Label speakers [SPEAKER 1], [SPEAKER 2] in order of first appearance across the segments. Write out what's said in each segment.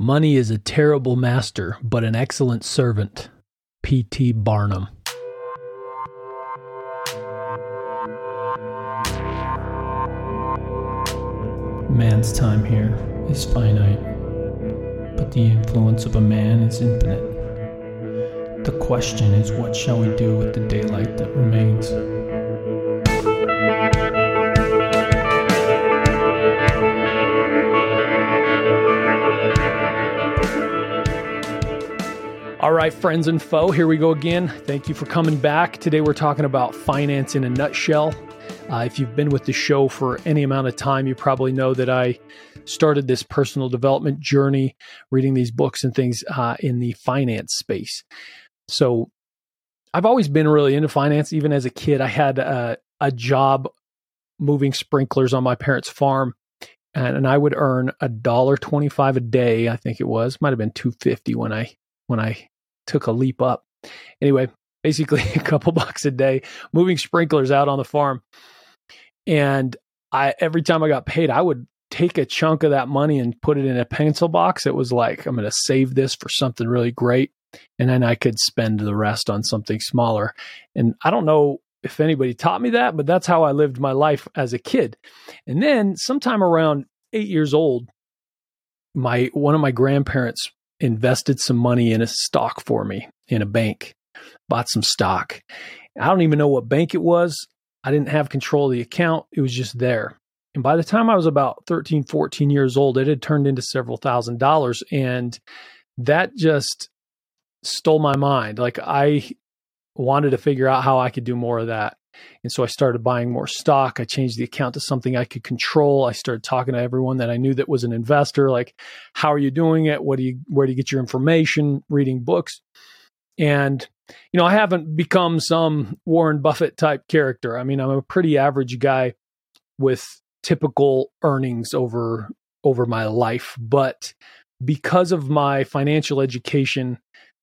[SPEAKER 1] Money is a terrible master, but an excellent servant. P.T. Barnum. Man's time here is finite, but the influence of a man is infinite. The question is, what shall we do with the daylight that remains? All right, friends and foe, here we go again. Thank you for coming back. Today we're talking about finance in a nutshell. Uh, if you've been with the show for any amount of time, you probably know that I started this personal development journey, reading these books and things uh, in the finance space. So I've always been really into finance. Even as a kid, I had a, a job moving sprinklers on my parents' farm. And, and I would earn a dollar twenty-five a day. I think it was, might have been two fifty when I when I took a leap up. Anyway, basically a couple bucks a day moving sprinklers out on the farm. And I every time I got paid, I would take a chunk of that money and put it in a pencil box. It was like I'm going to save this for something really great and then I could spend the rest on something smaller. And I don't know if anybody taught me that, but that's how I lived my life as a kid. And then sometime around 8 years old, my one of my grandparents invested some money in a stock for me in a bank, bought some stock. I don't even know what bank it was. I didn't have control of the account. It was just there. And by the time I was about 13, 14 years old, it had turned into several thousand dollars. And that just stole my mind. Like I wanted to figure out how I could do more of that. And so I started buying more stock. I changed the account to something I could control. I started talking to everyone that I knew that was an investor, like, how are you doing it? What do you, where do you get your information? Reading books. And, you know, I haven't become some Warren Buffett type character. I mean, I'm a pretty average guy with typical earnings over, over my life. But because of my financial education,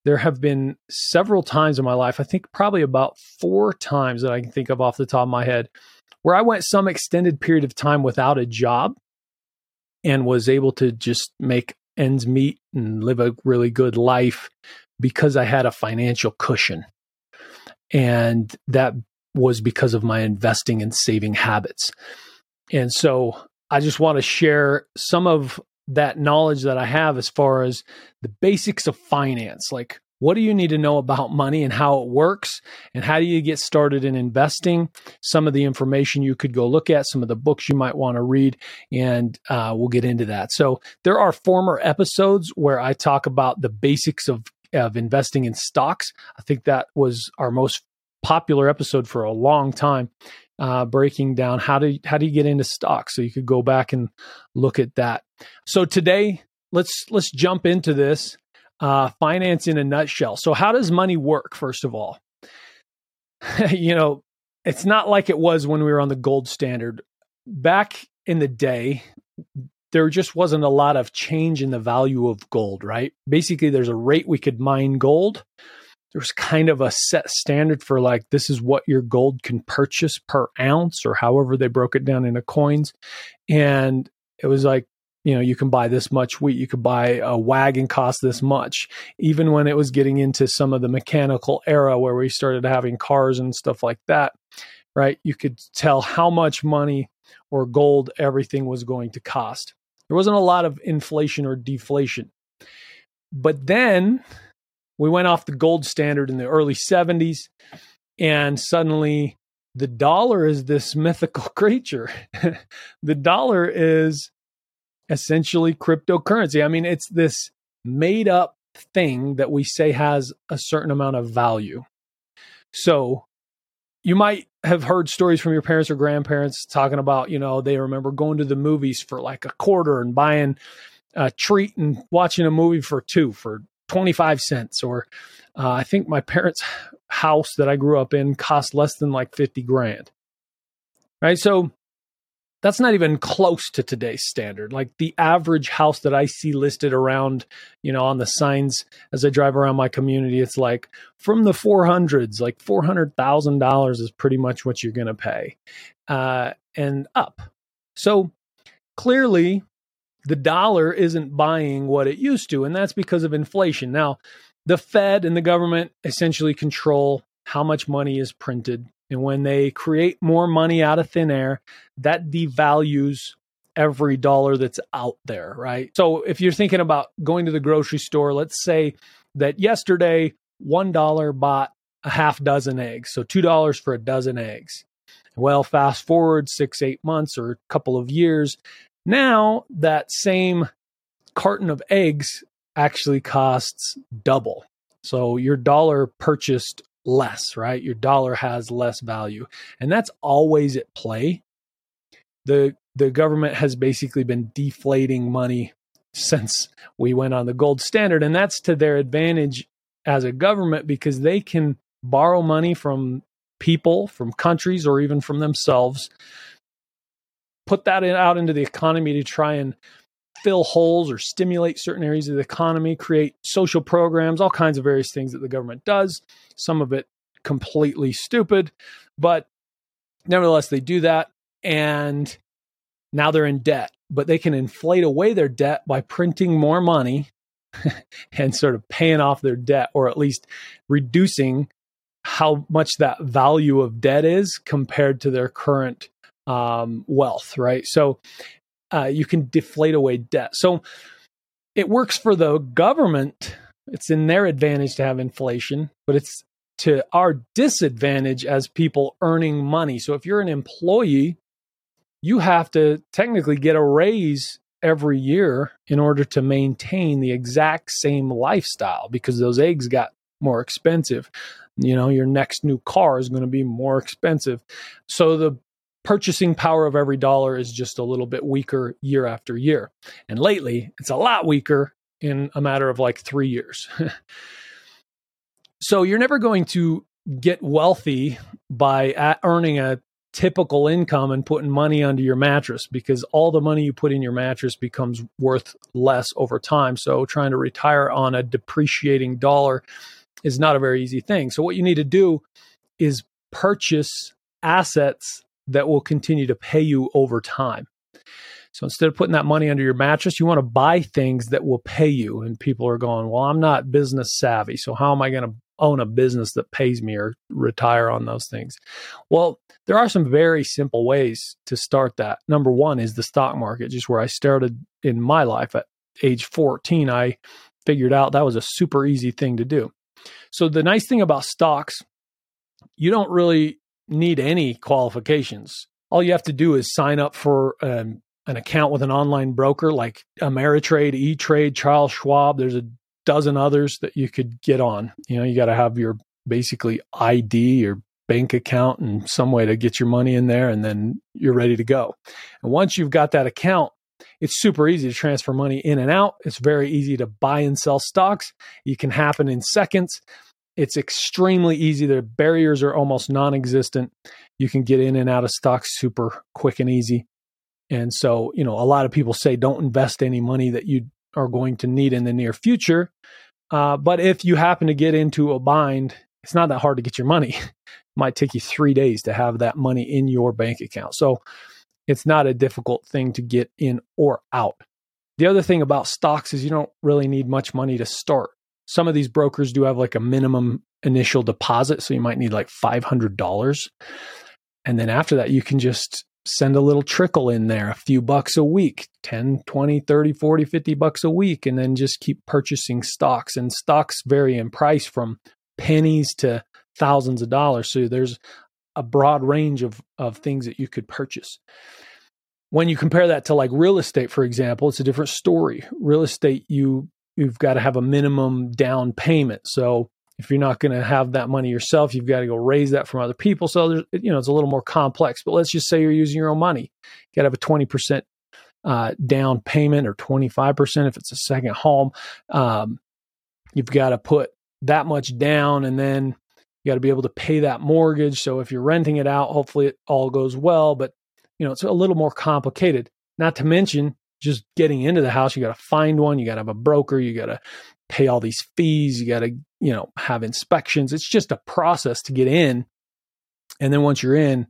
[SPEAKER 1] there have been several times in my life, I think probably about four times that I can think of off the top of my head, where I went some extended period of time without a job and was able to just make ends meet and live a really good life because I had a financial cushion. And that was because of my investing and saving habits. And so I just want to share some of that knowledge that I have as far as the basics of finance. Like, what do you need to know about money and how it works? And how do you get started in investing? Some of the information you could go look at, some of the books you might want to read, and uh, we'll get into that. So, there are former episodes where I talk about the basics of, of investing in stocks. I think that was our most popular episode for a long time uh, breaking down how do how do you get into stocks. So you could go back and look at that. So today, let's let's jump into this uh, finance in a nutshell. So how does money work? First of all, you know, it's not like it was when we were on the gold standard. Back in the day, there just wasn't a lot of change in the value of gold, right? Basically, there's a rate we could mine gold, there was kind of a set standard for like this is what your gold can purchase per ounce or however they broke it down into coins. And it was like you know you can buy this much wheat you could buy a wagon cost this much. Even when it was getting into some of the mechanical era where we started having cars and stuff like that right you could tell how much money or gold everything was going to cost. There wasn't a lot of inflation or deflation. But then we went off the gold standard in the early 70s and suddenly the dollar is this mythical creature. The dollar is essentially cryptocurrency. I mean it's this made up thing that we say has a certain amount of value. So you might have heard stories from your parents or grandparents talking about you know they remember going to the movies for like a quarter and buying a treat and watching a movie for two for 25 cents or uh, i think my parents house that i grew up in cost less than like 50 grand. Right? So that's not even close to today's standard. Like the average house that i see listed around you know on the signs as i drive around my community it's like from the 400s like $400000 is pretty much what you're going to pay uh, and up. So clearly the dollar isn't buying what it used to, and that's because of inflation. Now, the Fed and the government essentially control how much money is printed. And when they create more money out of thin air, that devalues every dollar that's out there, right? So if you're thinking about going to the grocery store, let's say that yesterday $1 bought a half dozen eggs. So $2 for a dozen eggs. Well, fast forward six, eight months or a couple of years. Now that same carton of eggs actually costs double. So your dollar purchased less, right? Your dollar has less value. And that's always at play. The the government has basically been deflating money since we went on the gold standard and that's to their advantage as a government because they can borrow money from people, from countries, or even from themselves, put that in, out into the economy to try and fill holes or stimulate certain areas of the economy, create social programs, all kinds of various things that the government does. Some of it completely stupid, but nevertheless, they do that. And now they're in debt, but they can inflate away their debt by printing more money and sort of paying off their debt or at least reducing how much that value of debt is compared to their current um, wealth, right? So uh, you can deflate away debt. So it works for the government. It's in their advantage to have inflation, but it's to our disadvantage as people earning money. So if you're an employee, you have to technically get a raise every year in order to maintain the exact same lifestyle because those eggs got more expensive. You know, your next new car is going to be more expensive. So the purchasing power of every dollar is just a little bit weaker year after year. And lately, it's a lot weaker in a matter of like three years. so you're never going to get wealthy by earning a typical income and putting money under your mattress because all the money you put in your mattress becomes worth less over time. So trying to retire on a depreciating dollar is not a very easy thing. So what you need to do is purchase assets that will continue to pay you over time. So instead of putting that money under your mattress, you want to buy things that will pay you. And people are going, well, I'm not business savvy. So how am I going to own a business that pays me or retire on those things? Well, there are some very simple ways to start that. Number one is the stock market, just where I started in my life at age 14. I figured out that was a super easy thing to do. So the nice thing about stocks, you don't really need any qualifications. All you have to do is sign up for um, an account with an online broker like Ameritrade, E Trade, Charles Schwab. There's a dozen others that you could get on. You know, you got to have your basically ID, your bank account, and some way to get your money in there, and then you're ready to go. And once you've got that account, it's super easy to transfer money in and out. It's very easy to buy and sell stocks. You can happen in seconds. It's extremely easy. The barriers are almost non existent. You can get in and out of stocks super quick and easy. And so, you know, a lot of people say don't invest any money that you are going to need in the near future. Uh, but if you happen to get into a bind, it's not that hard to get your money. it might take you three days to have that money in your bank account. So it's not a difficult thing to get in or out. The other thing about stocks is you don't really need much money to start. Some of these brokers do have like a minimum initial deposit. So you might need like $500. And then after that, you can just send a little trickle in there, a few bucks a week, 10, 20, 30, 40, 50 bucks a week, and then just keep purchasing stocks. And stocks vary in price from pennies to thousands of dollars. So there's a broad range of, of things that you could purchase. When you compare that to like real estate, for example, it's a different story. Real estate, you you've got to have a minimum down payment. So if you're not going to have that money yourself, you've got to go raise that from other people. So you know, it's a little more complex. But let's just say you're using your own money. You got to have a 20% uh, down payment or 25% if it's a second home. Um, you've got to put that much down and then you got to be able to pay that mortgage. So if you're renting it out, hopefully it all goes well. But, you know, it's a little more complicated. Not to mention, just getting into the house, you got to find one, you got to have a broker, you got to pay all these fees, you got to, you know, have inspections. It's just a process to get in. And then once you're in,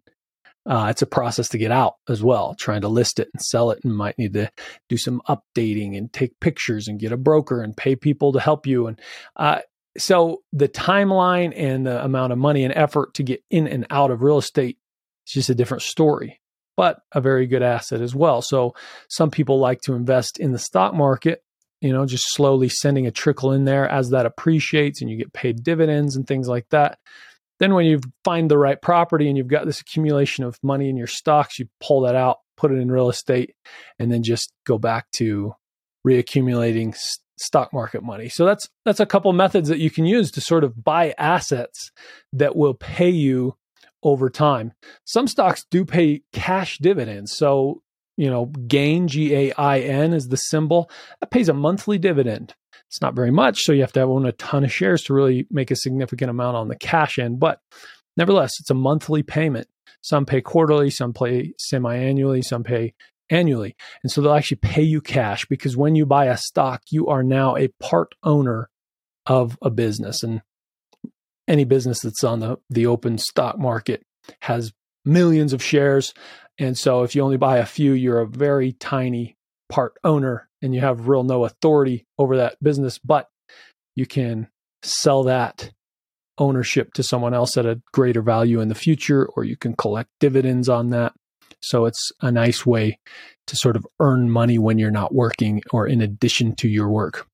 [SPEAKER 1] Uh, it's a process to get out as well, trying to list it and sell it, and might need to do some updating and take pictures and get a broker and pay people to help you. And uh, so the timeline and the amount of money and effort to get in and out of real estate is just a different story, but a very good asset as well. So some people like to invest in the stock market, you know, just slowly sending a trickle in there as that appreciates and you get paid dividends and things like that. Then when you find the right property and you've got this accumulation of money in your stocks, you pull that out, put it in real estate, and then just go back to reaccumulating stock market money. So that's that's a couple methods that you can use to sort of buy assets that will pay you over time. Some stocks do pay cash dividends. So, you know, GAIN G A I N is the symbol. That pays a monthly dividend. It's not very much, so you have to own a ton of shares to really make a significant amount on the cash end, but nevertheless, it's a monthly payment. Some pay quarterly, some pay semi-annually, some pay annually. And so they'll actually pay you cash because when you buy a stock, you are now a part owner of a business. And any business that's on the, the open stock market has millions of shares. And so if you only buy a few, you're a very tiny part owner and you have real no authority over that business, but you can sell that ownership to someone else at a greater value in the future, or you can collect dividends on that. So it's a nice way to sort of earn money when you're not working or in addition to your work.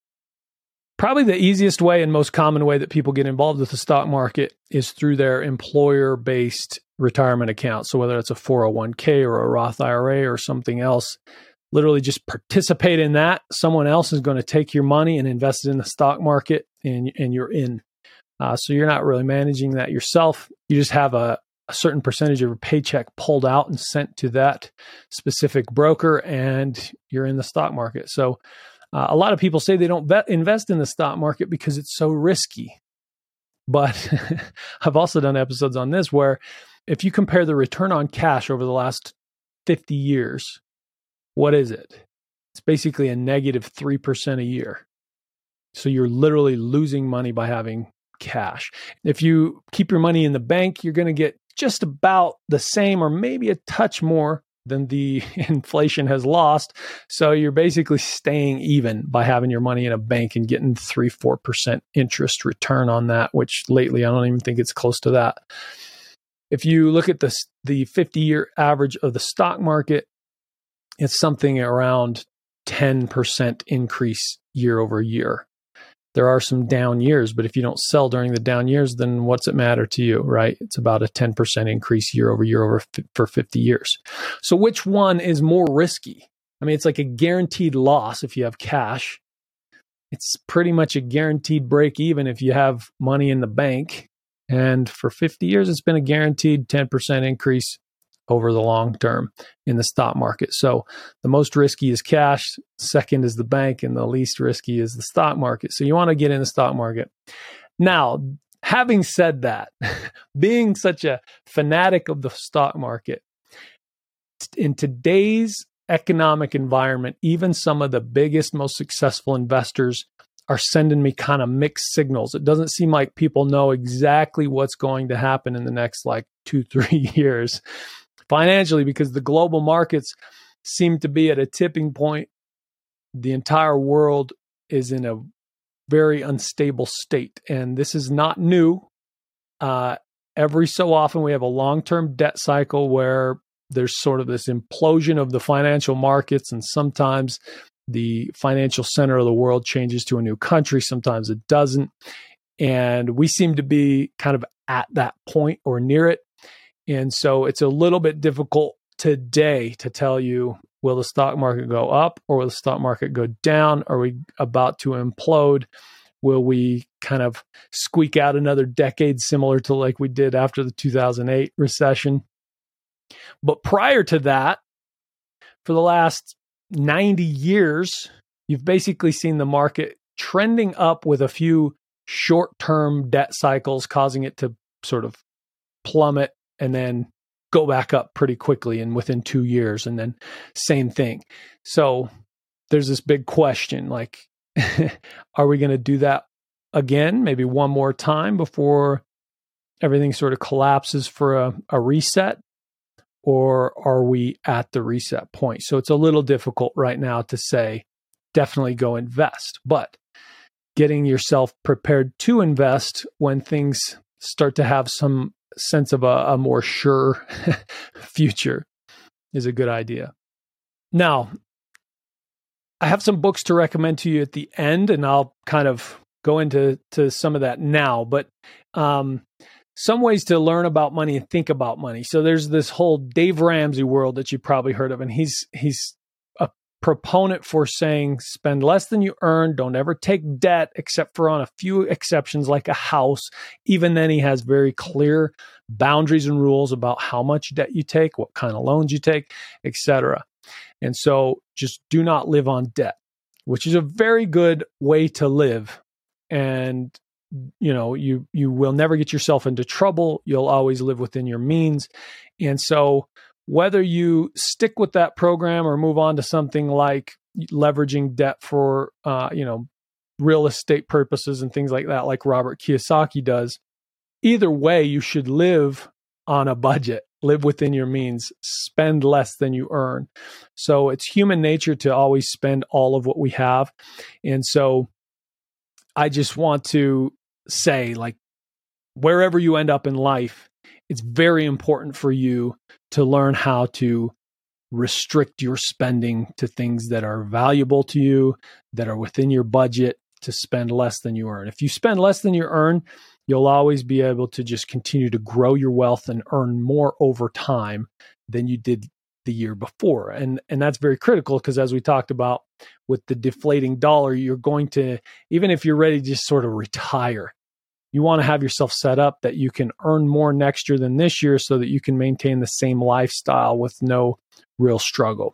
[SPEAKER 1] Probably the easiest way and most common way that people get involved with the stock market is through their employer based retirement account. So whether it's a 401k or a Roth IRA or something else, literally just participate in that. Someone else is going to take your money and invest it in the stock market and, and you're in. Uh, so you're not really managing that yourself. You just have a, a certain percentage of your paycheck pulled out and sent to that specific broker, and you're in the stock market. So, uh, a lot of people say they don't bet, invest in the stock market because it's so risky. But I've also done episodes on this where if you compare the return on cash over the last 50 years, what is it? It's basically a negative 3% a year. So you're literally losing money by having cash. If you keep your money in the bank, you're going to get just about the same or maybe a touch more than the inflation has lost. So you're basically staying even by having your money in a bank and getting three, four percent interest return on that, which lately I don't even think it's close to that. If you look at the the 50 year average of the stock market, it's something around 10% increase year over year there are some down years, but if you don't sell during the down years, then what's it matter to you, right? It's about a 10% increase year over year over f- for 50 years. So which one is more risky? I mean, it's like a guaranteed loss if you have cash. It's pretty much a guaranteed break even if you have money in the bank. And for 50 years, it's been a guaranteed 10% increase over the long term in the stock market. So the most risky is cash, second is the bank, and the least risky is the stock market. So you want to get in the stock market. Now, having said that, being such a fanatic of the stock market, in today's economic environment, even some of the biggest, most successful investors are sending me kind of mixed signals. It doesn't seem like people know exactly what's going to happen in the next like two, three years financially because the global markets seem to be at a tipping point. The entire world is in a very unstable state. And this is not new. Uh, every so often, we have a long term debt cycle where there's sort of this implosion of the financial markets, and sometimes the financial center of the world changes to a new country, sometimes it doesn't. And we seem to be kind of at that point or near it. And so it's a little bit difficult today to tell you will the stock market go up or will the stock market go down? Are we about to implode? Will we kind of squeak out another decade similar to like we did after the 2008 recession? But prior to that, for the last 90 years, you've basically seen the market trending up with a few short term debt cycles causing it to sort of plummet and then go back up pretty quickly and within two years and then same thing so there's this big question like are we going to do that again maybe one more time before everything sort of collapses for a, a reset or are we at the reset point? So it's a little difficult right now to say, definitely go invest. But getting yourself prepared to invest when things start to have some sense of a, a more sure future is a good idea. Now, I have some books to recommend to you at the end, and I'll kind of go into to some of that now. But um, some ways to learn about money and think about money. So there's this whole Dave Ramsey world that you probably heard of, and he's he's proponent for saying spend less than you earn, don't ever take debt except for on a few exceptions like a house. Even then he has very clear boundaries and rules about how much debt you take, what kind of loans you take, etc. And so just do not live on debt, which is a very good way to live. And you know you you will never get yourself into trouble you'll always live within your means and so whether you stick with that program or move on to something like leveraging debt for uh, you know real estate purposes and things like that like robert kiyosaki does either way you should live on a budget live within your means spend less than you earn. So it's human nature to always spend all of what we have. And so I just want to say, like, wherever you end up in life, it's very important for you to learn how to restrict your spending to things that are valuable to you, that are within your budget, to spend less than you earn. If you spend less than you earn, you'll always be able to just continue to grow your wealth and earn more over time than you did the year before. And and that's very critical because as we talked about with the deflating dollar, you're going to even if you're ready to just sort of retire, you want to have yourself set up that you can earn more next year than this year so that you can maintain the same lifestyle with no real struggle.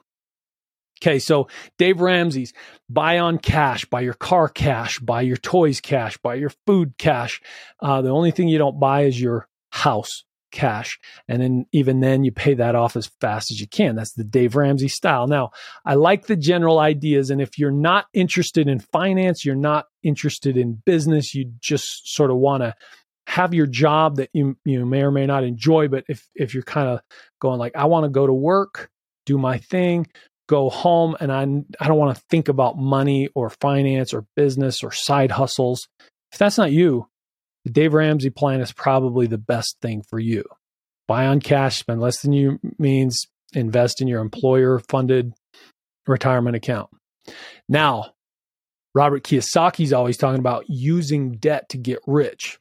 [SPEAKER 1] Okay, so Dave Ramsey's buy on cash, buy your car cash, buy your toys cash, buy your food cash. Uh, the only thing you don't buy is your house cash. And then even then you pay that off as fast as you can. That's the Dave Ramsey style. Now, I like the general ideas. And if you're not interested in finance, you're not interested in business, you just sort of want to have your job that you you may or may not enjoy. But if if you're kind of going like, I want to go to work, do my thing, go home, and I I don't want to think about money or finance or business or side hustles. If that's not you, the Dave Ramsey plan is probably the best thing for you. Buy on cash, spend less than you means, invest in your employer funded retirement account. Now, Robert Kiyosaki is always talking about using debt to get rich.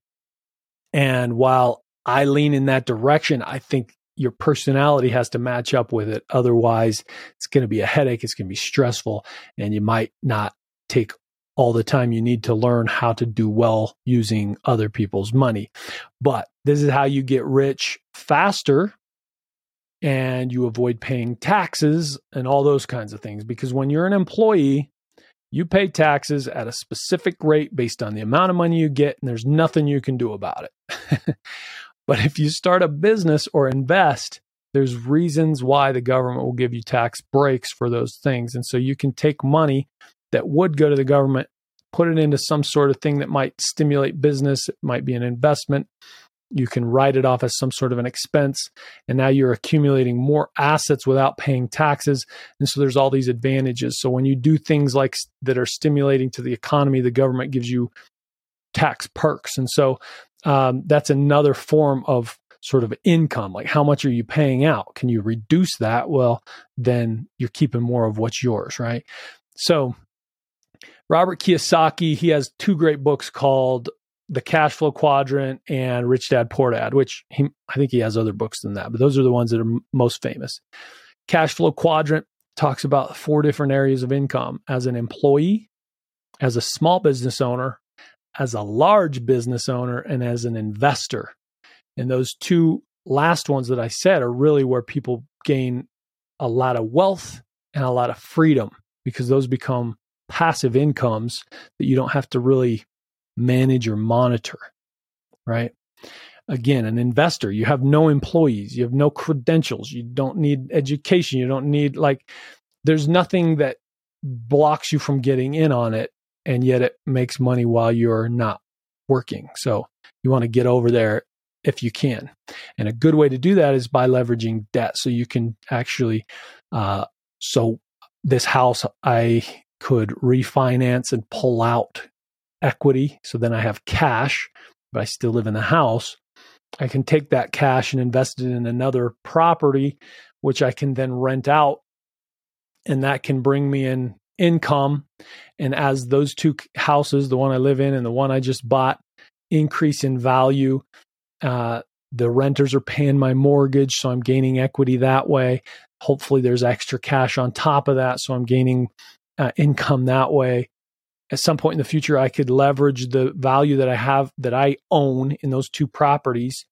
[SPEAKER 1] And while I lean in that direction, I think your personality has to match up with it. Otherwise, it's going to be a headache. It's going to be stressful, and you might not take all the time. You need to learn how to do well using other people's money. But this is how you get rich faster and you avoid paying taxes and all those kinds of things. Because when you're an employee, you pay taxes at a specific rate based on the amount of money you get, and there's nothing you can do about it. but if you start a business or invest, there's reasons why the government will give you tax breaks for those things. And so you can take money that would go to the government, put it into some sort of thing that might stimulate business. It might be an investment. You can write it off as some sort of an expense. And now you're accumulating more assets without paying taxes. And so there's all these advantages. So when you do things like that are stimulating to the economy, the government gives you tax perks. And so um, that's another form of sort of income like how much are you paying out can you reduce that well then you're keeping more of what's yours right so Robert Kiyosaki, he has two great books called The Cash Flow Quadrant and Rich Dad Poor Dad, which he, I think he has other books than that, but those are the ones that are m- most famous. Cash Flow Quadrant talks about four different areas of income as an employee, as a small business owner, as a large business owner, and as an investor. And those two last ones that I said are really where people gain a lot of wealth and a lot of freedom because those become passive incomes that you don't have to really manage or monitor, right? Again, an investor, you have no employees, you have no credentials, you don't need education, you don't need like, there's nothing that blocks you from getting in on it, and yet it makes money while you're not working. So you want to get over there if you can. And a good way to do that is by leveraging debt. So you can actually, uh, so this house, I could refinance and pull out equity. So then I have cash, but I still live in the house. I can take that cash and invest it in another property, which I can then rent out. And that can bring me in income. And as those two houses, the one I live in and the one I just bought, increase in value, uh, the renters are paying my mortgage, so I'm gaining equity that way. Hopefully, there's extra cash on top of that, so I'm gaining uh, income that way. At some point in the future, I could leverage the value that I have that I own in those two properties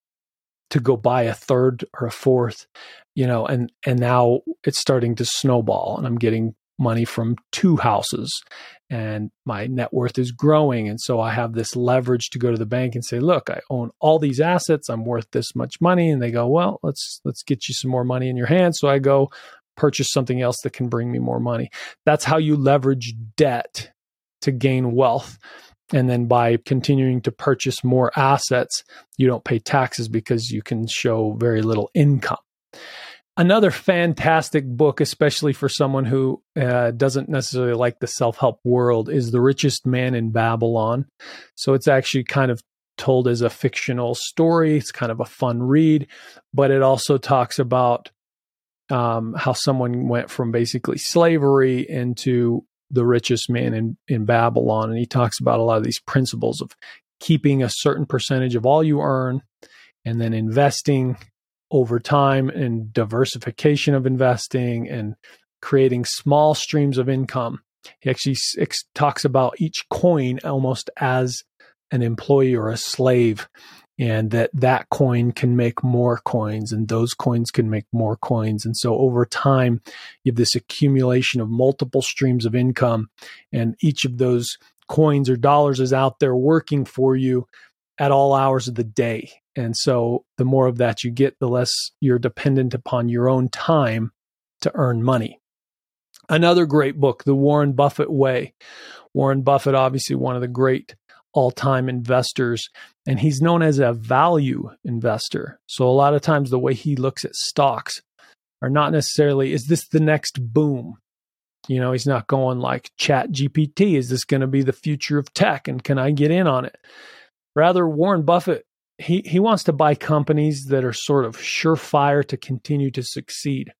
[SPEAKER 1] to go buy a third or a fourth, you know, and and now it's starting to snowball, and I'm getting money from two houses and my net worth is growing. And so i have this leverage to go to the bank and say look i own all these assets. I'm worth this much money. And they go well let's let's get you some more money in your hand so i go purchase something else that can bring me more money that's how you leverage debt to gain wealth and then by continuing to purchase more assets you don't pay taxes because you can show very little income Another fantastic book, especially for someone who uh, doesn't necessarily like the self help world, is The Richest Man in Babylon. So it's actually kind of told as a fictional story. It's kind of a fun read, but it also talks about um, how someone went from basically slavery into the richest man in, in Babylon. And he talks about a lot of these principles of keeping a certain percentage of all you earn and then investing over time and diversification of investing and creating small streams of income. He actually ex- talks about each coin almost as an employee or a slave and that that coin can make more coins and those coins can make more coins and so over time you have this accumulation of multiple streams of income and each of those coins or dollars is out there working for you at all hours of the day and so the more of that you get, the less you're dependent upon your own time to earn money. Another great book, The Warren Buffett Way. Warren Buffett, obviously one of the great all time investors, and he's known as a value investor. So a lot of times the way he looks at stocks are not necessarily, is this the next boom? You know, he's not going like chat GPT, is this going to be the future of tech and can I get in on it? Rather, Warren Buffett he he wants to buy companies that are sort of surefire to continue to succeed.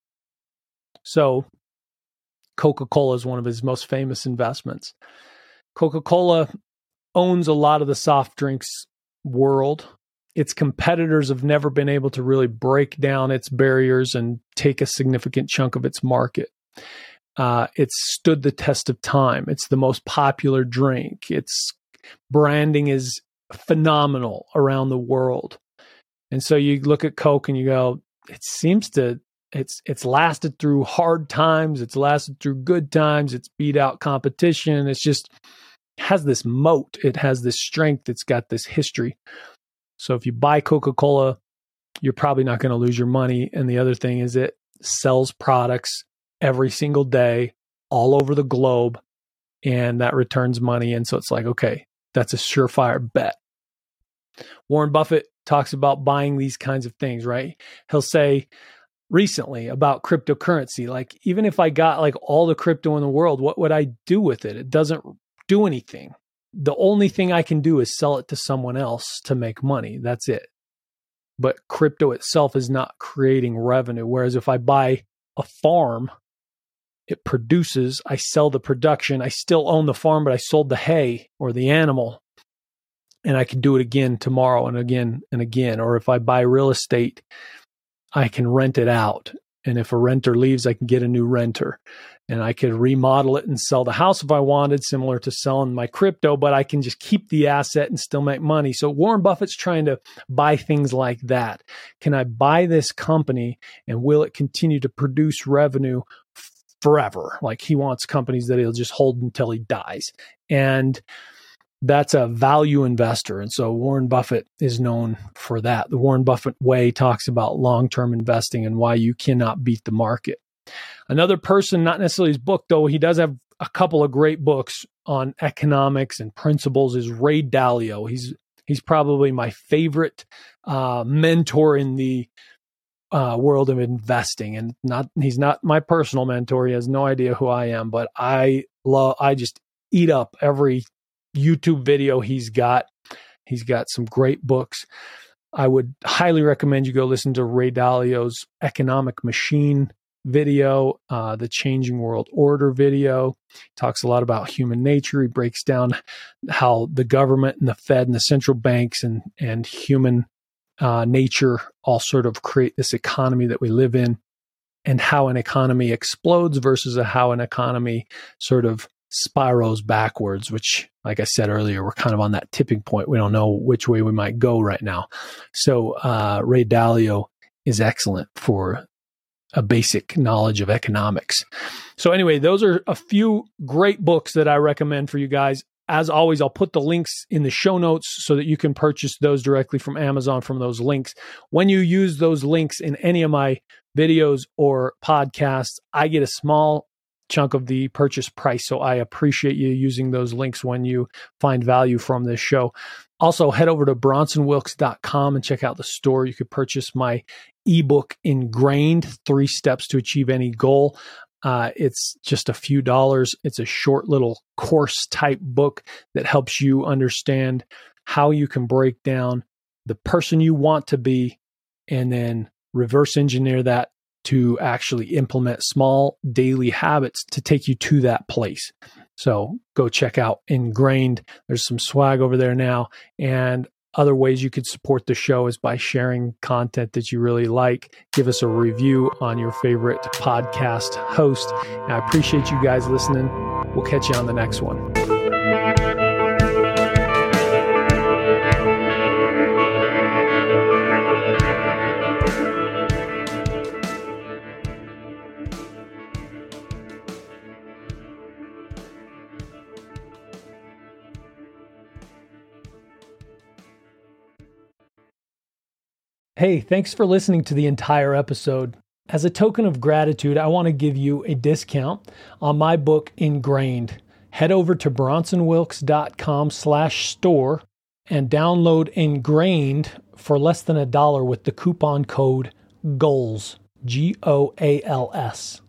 [SPEAKER 1] So Coca-Cola is one of his most famous investments. Coca-Cola owns a lot of the soft drinks world. Its competitors have never been able to really break down its barriers and take a significant chunk of its market. Uh, it's stood the test of time. It's the most popular drink. Its branding is phenomenal around the world. And so you look at Coke and you go, it seems to it's it's lasted through hard times, it's lasted through good times, it's beat out competition. It's just has this moat, it has this strength, it's got this history. So if you buy Coca-Cola, you're probably not going to lose your money. And the other thing is it sells products every single day all over the globe and that returns money. And so it's like, okay, that's a surefire bet. Warren Buffett talks about buying these kinds of things, right? He'll say recently about cryptocurrency, like, even if I got like all the crypto in the world, what would I do with it? It doesn't do anything. The only thing I can do is sell it to someone else to make money. That's it. But crypto itself is not creating revenue. Whereas if I buy a farm, it produces, I sell the production, I still own the farm, but I sold the hay or the animal and I can do it again tomorrow and again and again. Or if I buy real estate, I can rent it out. And if a renter leaves, I can get a new renter and I could remodel it and sell the house if I wanted, similar to selling my crypto, but I can just keep the asset and still make money. So Warren Buffett's trying to buy things like that. Can I buy this company and will it continue to produce revenue forever? Like he wants companies that he'll just hold until he dies. And that's a value investor. And so Warren Buffett is known for that. The Warren Buffett way talks about long term investing and why you cannot beat the market. Another person, not necessarily his book, though, he does have a couple of great books on economics and principles, is Ray Dalio. He's He's probably my favorite uh, mentor in the uh, world of investing, and not he's not my personal mentor. He has no idea who I am, but I love. I just eat up every YouTube video he's got. He's got some great books. I would highly recommend you go listen to Ray Dalio's Economic Machine video, uh, the Changing World Order video. He talks a lot about human nature. He breaks down how the government and the Fed and the central banks and and human uh, nature all sort of create this economy that we live in, and how an economy explodes versus a, how an economy sort of spirals backwards. Which, like I said earlier, we're kind of on that tipping point. We don't know which way we might go right now. So uh, Ray Dalio is excellent for a basic knowledge of economics. So, anyway, those are a few great books that I recommend for you guys. As always, I'll put the links in the show notes so that you can purchase those directly from Amazon from those links. When you use those links in any of my videos or podcasts, I get a small chunk of the purchase price. So I appreciate you using those links when you find value from this show. Also, head over to bronsonwilks.com and check out the store. You could purchase my ebook, Ingrained Three Steps to Achieve Any Goal. Uh, it's just a few dollars. It's a short little course type book that helps you understand how you can break down the person you want to be and then reverse engineer that to actually implement small daily habits to take you to that place. So go check out Ingrained. There's some swag over there now. And other ways you could support the show is by sharing content that you really like. Give us a review on your favorite podcast host. And I appreciate you guys listening. We'll catch you on the next one. Hey, thanks for listening to the entire episode. As a token of gratitude, I want to give you a discount on my book Ingrained. Head over to bronsonwilks.com slash store and download Ingrained for less than a dollar with the coupon code GOALS, G O A L S.